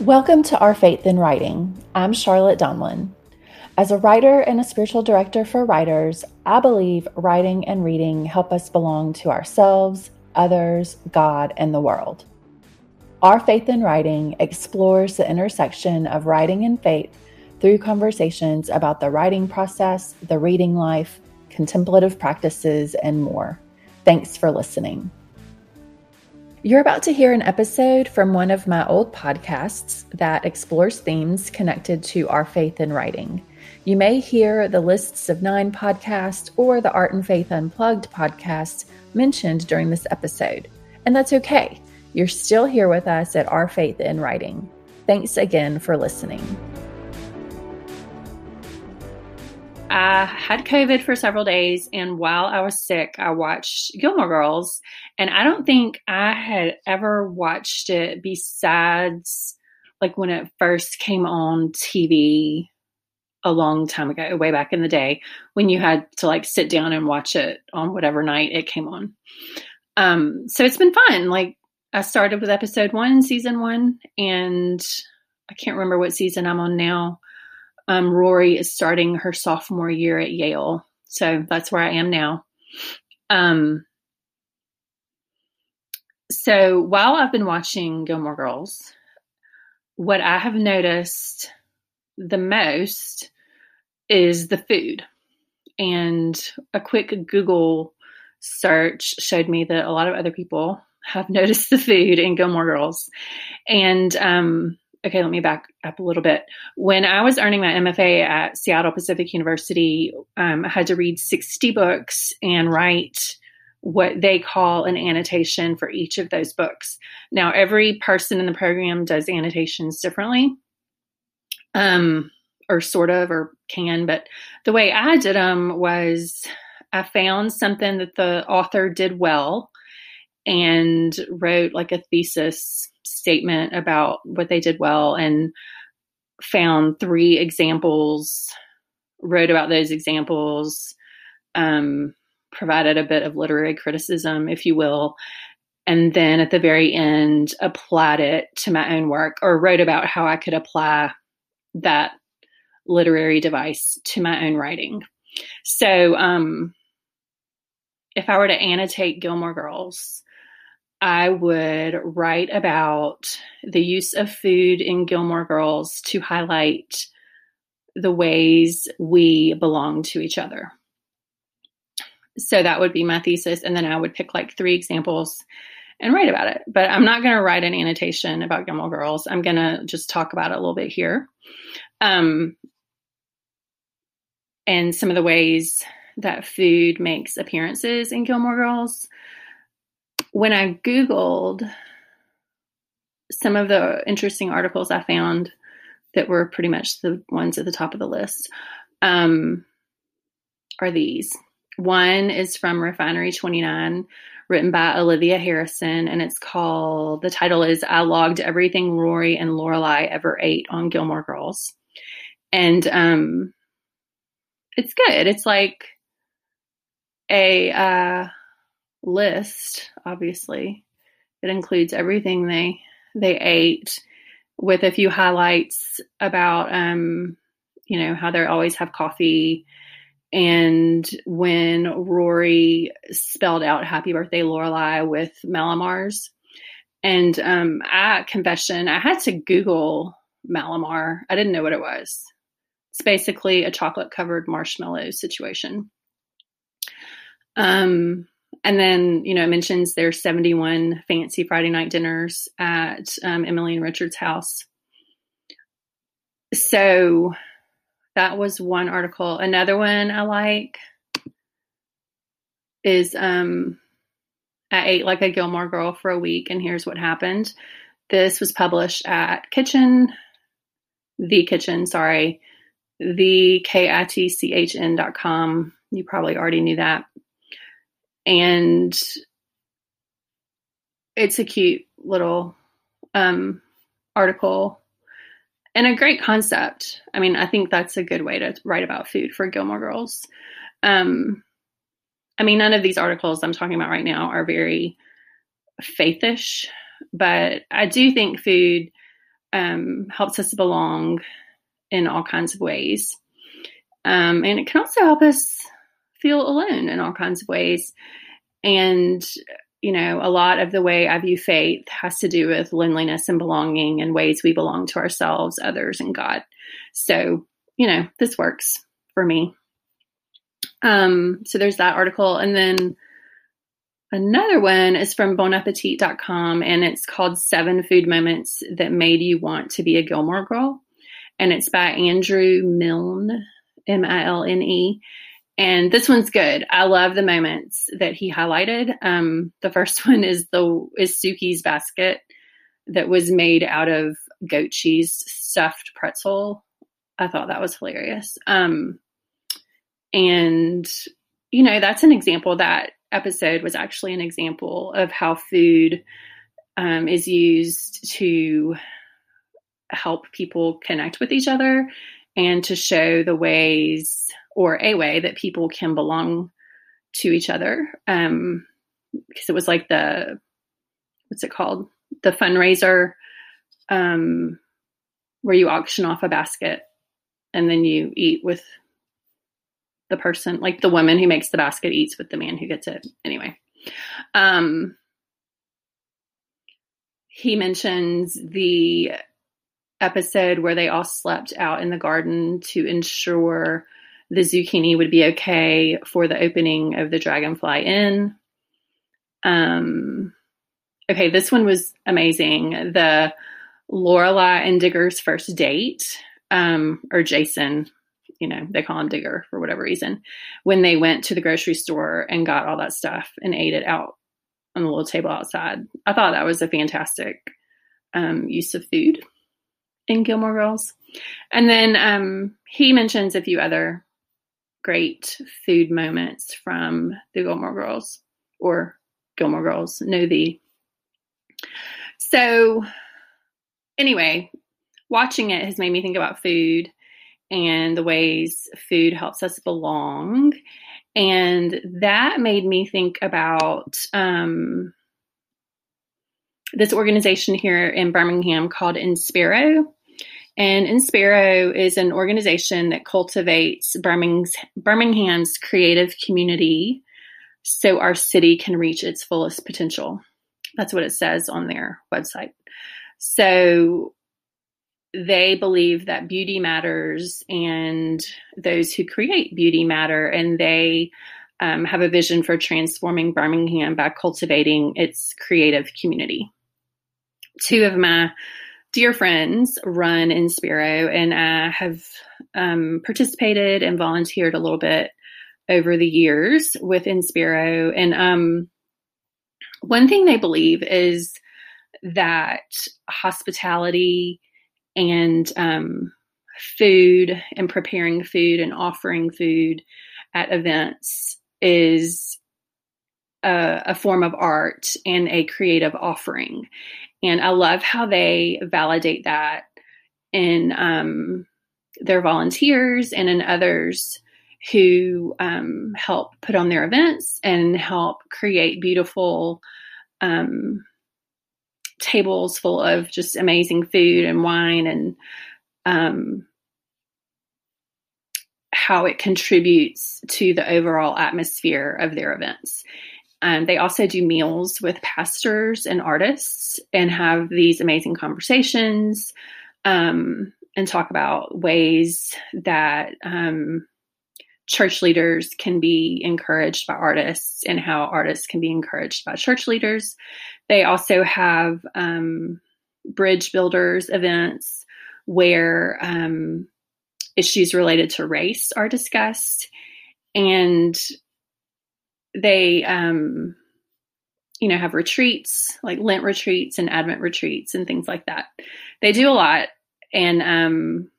Welcome to Our Faith in Writing. I'm Charlotte Donlin. As a writer and a spiritual director for writers, I believe writing and reading help us belong to ourselves, others, God, and the world. Our Faith in Writing explores the intersection of writing and faith through conversations about the writing process, the reading life, contemplative practices, and more. Thanks for listening. You're about to hear an episode from one of my old podcasts that explores themes connected to our faith in writing. You may hear the Lists of Nine podcast or the Art and Faith Unplugged podcast mentioned during this episode, and that's okay. You're still here with us at Our Faith in Writing. Thanks again for listening. I had COVID for several days, and while I was sick, I watched Gilmore Girls, and I don't think I had ever watched it besides like when it first came on TV a long time ago, way back in the day, when you had to like sit down and watch it on whatever night it came on. Um, so it's been fun. Like I started with episode one, season one, and I can't remember what season I'm on now um, Rory is starting her sophomore year at Yale. So that's where I am now. Um, so while I've been watching Gilmore Girls, what I have noticed the most is the food. And a quick Google search showed me that a lot of other people have noticed the food in Gilmore Girls. And um, okay, let me back up a little bit. When I was earning my MFA at Seattle Pacific University, um, I had to read 60 books and write what they call an annotation for each of those books. Now, every person in the program does annotations differently, um, or sort of, or can, but the way I did them was I found something that the author did well and wrote like a thesis statement about what they did well and found three examples, wrote about those examples, um, provided a bit of literary criticism, if you will, and then at the very end applied it to my own work or wrote about how I could apply that literary device to my own writing. So, um, if I were to annotate Gilmore Girls, I would write about the use of food in Gilmore Girls to highlight the ways we belong to each other. So that would be my thesis. And then I would pick like three examples and write about it. But I'm not going to write an annotation about Gilmore Girls. I'm going to just talk about it a little bit here. Um, and some of the ways that food makes appearances in Gilmore Girls when I Googled some of the interesting articles I found that were pretty much the ones at the top of the list um, are these. One is from Refinery 29, written by Olivia Harrison, and it's called, the title is I Logged Everything Rory and Lorelai Ever Ate on Gilmore Girls. And um, it's good. It's like a, uh, list, obviously. It includes everything they they ate with a few highlights about um, you know, how they always have coffee and when Rory spelled out happy birthday Lorelai with Mallomars. And um I confession, I had to Google Mallomar. I didn't know what it was. It's basically a chocolate covered marshmallow situation. Um and then you know it mentions there's 71 fancy friday night dinners at um, emily and richard's house. So that was one article. Another one i like is um i ate like a gilmore girl for a week and here's what happened. This was published at kitchen the kitchen sorry the k-i-t-c-h-n dot com. You probably already knew that and it's a cute little um, article and a great concept. I mean, I think that's a good way to write about food for Gilmore Girls. Um, I mean, none of these articles I'm talking about right now are very faithish, but I do think food um, helps us belong in all kinds of ways. Um, and it can also help us feel alone in all kinds of ways. And, you know, a lot of the way I view faith has to do with loneliness and belonging and ways we belong to ourselves, others, and God. So, you know, this works for me. Um, so there's that article. And then another one is from bonappetit.com and it's called Seven Food Moments That Made You Want to Be a Gilmore Girl. And it's by Andrew Milne, M I L N E. And this one's good. I love the moments that he highlighted. Um, the first one is the is Sookie's basket that was made out of goat cheese stuffed pretzel. I thought that was hilarious. Um, and, you know, that's an example that episode was actually an example of how food um, is used to help people connect with each other and to show the ways or a way that people can belong to each other. Um, because it was like the, what's it called? The fundraiser um, where you auction off a basket and then you eat with the person, like the woman who makes the basket eats with the man who gets it. Anyway, um, he mentions the episode where they all slept out in the garden to ensure the zucchini would be okay for the opening of the Dragonfly Inn. Um, okay, this one was amazing. The Lorelai and Digger's first date, um, or Jason, you know, they call him Digger for whatever reason, when they went to the grocery store and got all that stuff and ate it out on the little table outside. I thought that was a fantastic um, use of food in Gilmore Girls. And then um, he mentions a few other great food moments from the Gilmore Girls or Gilmore Girls, know thee. So, anyway, watching it has made me think about food and the ways food helps us belong. And that made me think about um, this organization here in Birmingham called Inspiro. And Inspiro is an organization that cultivates Birmingham's, creative community so our city can reach its fullest potential. That's what it says on their website. So they believe that beauty matters and those who create beauty matter, and they um, have a vision for transforming Birmingham by cultivating its creative community. Two of my dear friends run Inspiro, and I have um, participated and volunteered a little bit over the years with Inspiro. And um, one thing they believe is that hospitality and um, food and preparing food and offering food at events is a, a, form of art and a creative offering. And I love how they validate that in um, their volunteers and in others who um, help put on their events and help create beautiful um, tables full of just amazing food and wine and um, how it contributes to the overall atmosphere of their events. Um, they also do meals with pastors and artists and have these amazing conversations um, and talk about ways that um, church leaders can be encouraged by artists and how artists can be encouraged by church leaders. They also have um, bridge builders events where um, issues related to race are discussed. And they, um, you know, have retreats like Lent retreats and Advent retreats and things like that. They do a lot. And um,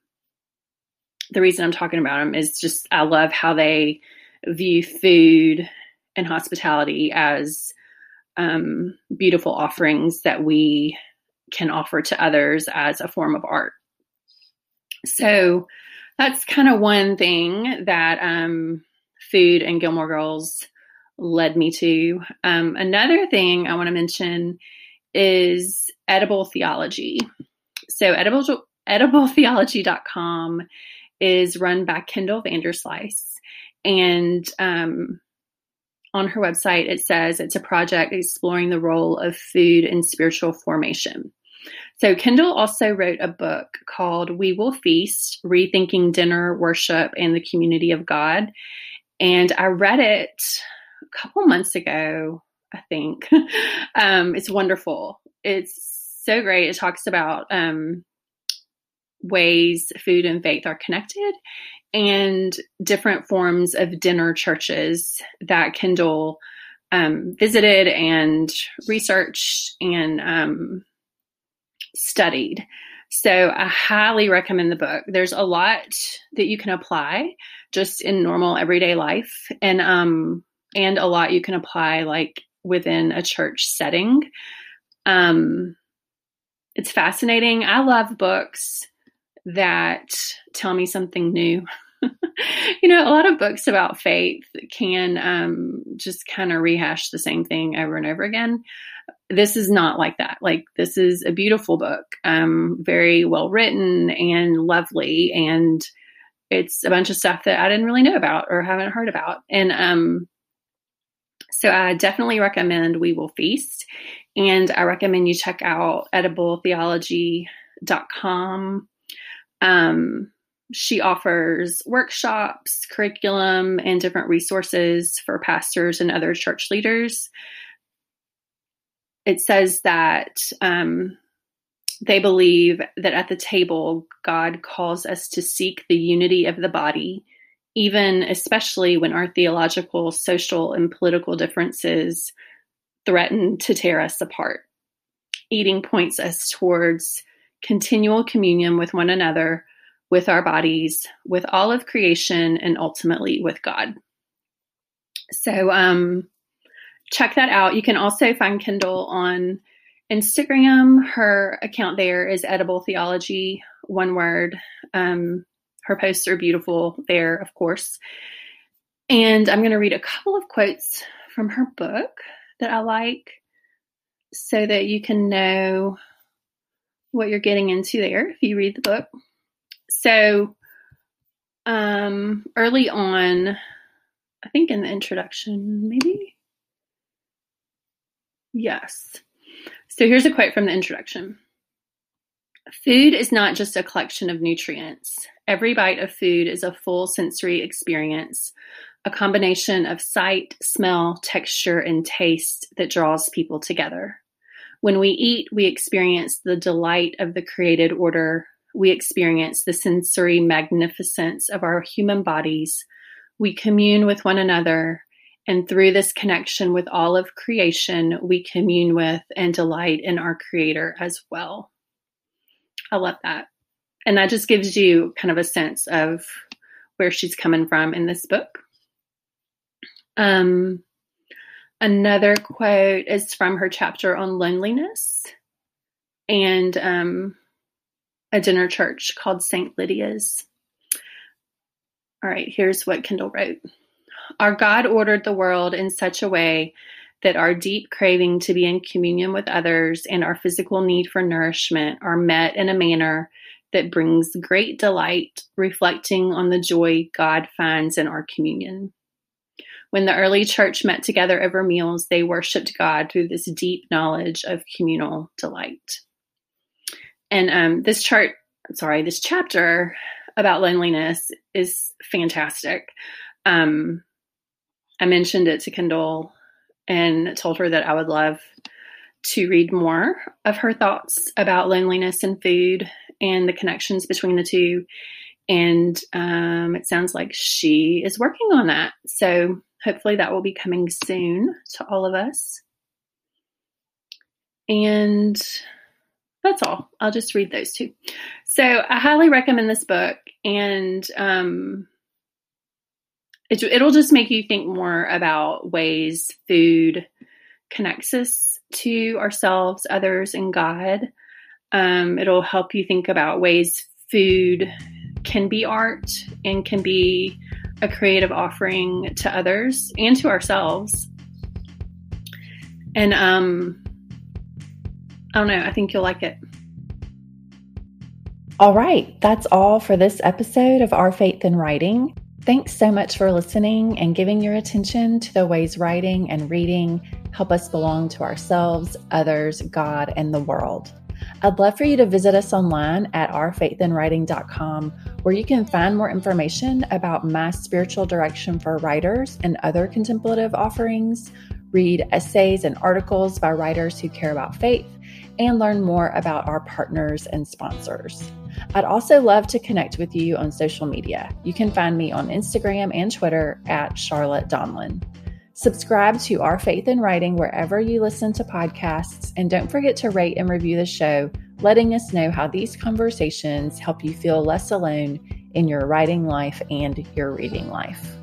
the reason I'm talking about them is just I love how they view food and hospitality as um, beautiful offerings that we can offer to others as a form of art. So that's kind of one thing that um, food and Gilmore Girls led me to. Um, another thing I want to mention is edible theology. So edible, edibletheology.com is run by Kendall Vanderslice. And um, on her website, it says it's a project exploring the role of food in spiritual formation. So, Kendall also wrote a book called We Will Feast Rethinking Dinner, Worship, and the Community of God. And I read it couple months ago, I think. um, it's wonderful. It's so great. It talks about um, ways food and faith are connected and different forms of dinner churches that Kendall um, visited and researched and um, studied. So I highly recommend the book. There's a lot that you can apply just in normal everyday life and um and a lot you can apply like within a church setting. Um it's fascinating. I love books that tell me something new. you know, a lot of books about faith can um, just kind of rehash the same thing over and over again. This is not like that. Like, this is a beautiful book, um, very well written and lovely. And it's a bunch of stuff that I didn't really know about or haven't heard about. And um, so I definitely recommend We Will Feast. And I recommend you check out edibletheology.com um, she offers workshops, curriculum, and different resources for pastors and other church leaders. It says that um, they believe that at the table, God calls us to seek the unity of the body, even especially when our theological, social, and political differences threaten to tear us apart. Eating points us towards continual communion with one another, with our bodies, with all of creation, and ultimately with God. So um, check that out. You can also find Kendall on Instagram. Her account there is Edible Theology, one word. Um, her posts are beautiful there, of course. And I'm going to read a couple of quotes from her book that I like so that you can know what you're getting into there if you read the book. So, um, early on, I think in the introduction, maybe. Yes. So here's a quote from the introduction Food is not just a collection of nutrients. Every bite of food is a full sensory experience, a combination of sight, smell, texture, and taste that draws people together. When we eat, we experience the delight of the created order. We experience the sensory magnificence of our human bodies. We commune with one another. And through this connection with all of creation, we commune with and delight in our Creator as well. I love that. And that just gives you kind of a sense of where she's coming from in this book. Um, Another quote is from her chapter on loneliness and um, a dinner church called St. Lydia's. All right, here's what Kendall wrote Our God ordered the world in such a way that our deep craving to be in communion with others and our physical need for nourishment are met in a manner that brings great delight, reflecting on the joy God finds in our communion. When the early church met together over meals, they worshiped God through this deep knowledge of communal delight. And um, this chart, sorry, this chapter about loneliness is fantastic. Um, I mentioned it to Kendall and told her that I would love to read more of her thoughts about loneliness and food and the connections between the two. And um, it sounds like she is working on that. So hopefully that will be coming soon to all of us. And that's all. I'll just read those two. So I highly recommend this book, and um, it, it'll just make you think more about ways food connects us to ourselves, others, and God. Um, it'll help you think about ways food can be art and can be a creative offering to others and to ourselves. And um, I don't know, I think you'll like it. All right, that's all for this episode of Our Faith in Writing. Thanks so much for listening and giving your attention to the ways writing and reading help us belong to ourselves, others, God, and the world. I'd love for you to visit us online at ourfaithinwriting.com, where you can find more information about my spiritual direction for writers and other contemplative offerings, read essays and articles by writers who care about faith, and learn more about our partners and sponsors. I'd also love to connect with you on social media. You can find me on Instagram and Twitter at Charlotte Donlin. Subscribe to Our Faith in Writing wherever you listen to podcasts, and don't forget to rate and review the show, letting us know how these conversations help you feel less alone in your writing life and your reading life.